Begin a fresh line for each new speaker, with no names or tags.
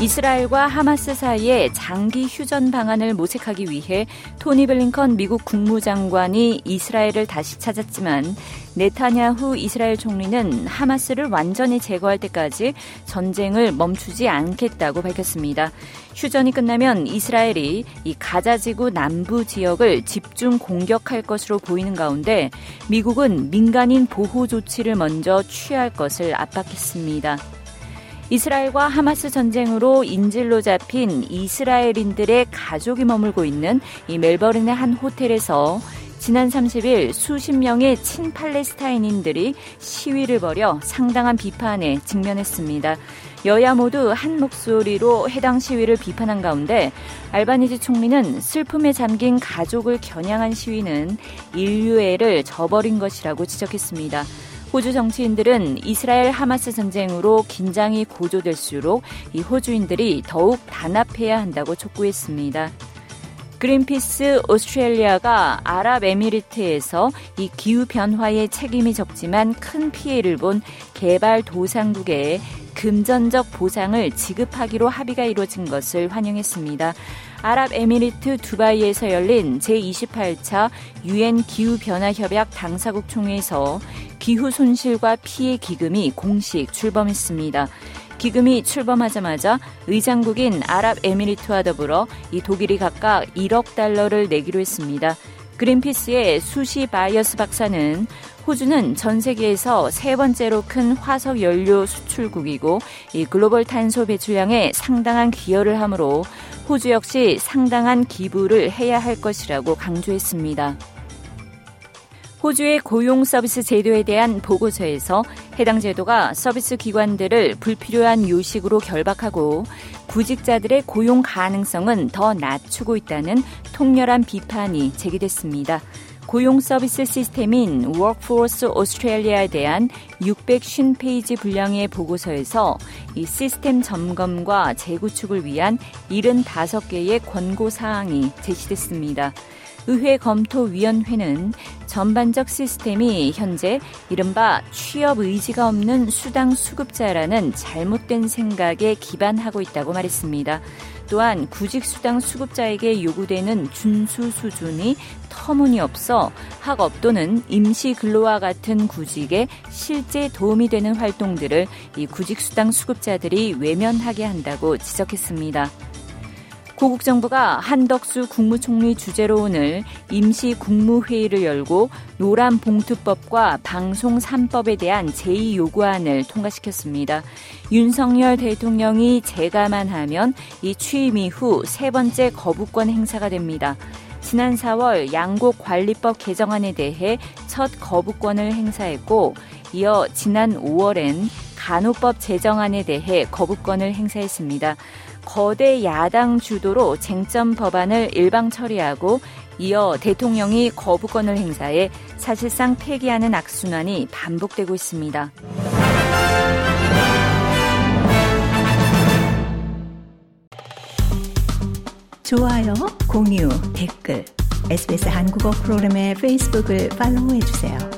이스라엘과 하마스 사이에 장기 휴전 방안을 모색하기 위해 토니 블링컨 미국 국무장관이 이스라엘을 다시 찾았지만 네타냐후 이스라엘 총리는 하마스를 완전히 제거할 때까지 전쟁을 멈추지 않겠다고 밝혔습니다. 휴전이 끝나면 이스라엘이 이 가자지구 남부 지역을 집중 공격할 것으로 보이는 가운데 미국은 민간인 보호 조치를 먼저 취할 것을 압박했습니다. 이스라엘과 하마스 전쟁으로 인질로 잡힌 이스라엘인들의 가족이 머물고 있는 이 멜버른의 한 호텔에서 지난 30일 수십 명의 친팔레스타인인들이 시위를 벌여 상당한 비판에 직면했습니다. 여야 모두 한 목소리로 해당 시위를 비판한 가운데 알바니지 총리는 슬픔에 잠긴 가족을 겨냥한 시위는 인류애를 저버린 것이라고 지적했습니다. 호주 정치인들은 이스라엘 하마스 전쟁으로 긴장이 고조될수록 이 호주인들이 더욱 단합해야 한다고 촉구했습니다. 그린피스 오스트레일리아가 아랍에미리트에서 이 기후 변화에 책임이 적지만 큰 피해를 본 개발 도상국에 금전적 보상을 지급하기로 합의가 이루어진 것을 환영했습니다. 아랍에미리트 두바이에서 열린 제28차 유엔 기후변화협약 당사국 총회에서 기후 손실과 피해 기금이 공식 출범했습니다. 기금이 출범하자마자 의장국인 아랍에미리트와 더불어 이 독일이 각각 1억 달러를 내기로 했습니다. 그린피스의 수시 바이어스 박사는 호주는 전 세계에서 세 번째로 큰 화석 연료 수출국이고 이 글로벌 탄소 배출량에 상당한 기여를 하므로 호주 역시 상당한 기부를 해야 할 것이라고 강조했습니다. 호주의 고용 서비스 제도에 대한 보고서에서 해당 제도가 서비스 기관들을 불필요한 요식으로 결박하고 구직자들의 고용 가능성은 더 낮추고 있다는 통렬한 비판이 제기됐습니다. 고용 서비스 시스템인 Workforce Australia에 대한 650페이지 분량의 보고서에서 이 시스템 점검과 재구축을 위한 75개의 권고 사항이 제시됐습니다. 의회 검토위원회는 전반적 시스템이 현재 이른바 취업 의지가 없는 수당 수급자라는 잘못된 생각에 기반하고 있다고 말했습니다. 또한 구직수당 수급자에게 요구되는 준수 수준이 터무니없어 학업 또는 임시 근로와 같은 구직에 실제 도움이 되는 활동들을 이 구직수당 수급자들이 외면하게 한다고 지적했습니다. 고국 정부가 한덕수 국무총리 주재로 오늘 임시 국무회의를 열고 노란 봉투법과 방송 3법에 대한 제2 요구안을 통과시켰습니다. 윤석열 대통령이 재가만 하면 이 취임 이후 세 번째 거부권 행사가 됩니다. 지난 4월 양곡 관리법 개정안에 대해 첫 거부권을 행사했고 이어 지난 5월엔 간호법 제정안에 대해 거부권을 행사했습니다. 거대 야당 주도로 쟁점 법안을 일방 처리하고 이어 대통령이 거부권을 행사해 사실상 폐기하는 악순환이 반복되고 있습니다.
좋아요, 공유, 댓글, SBS 한국어 프로그램의 페이스북을 팔로우해 주세요.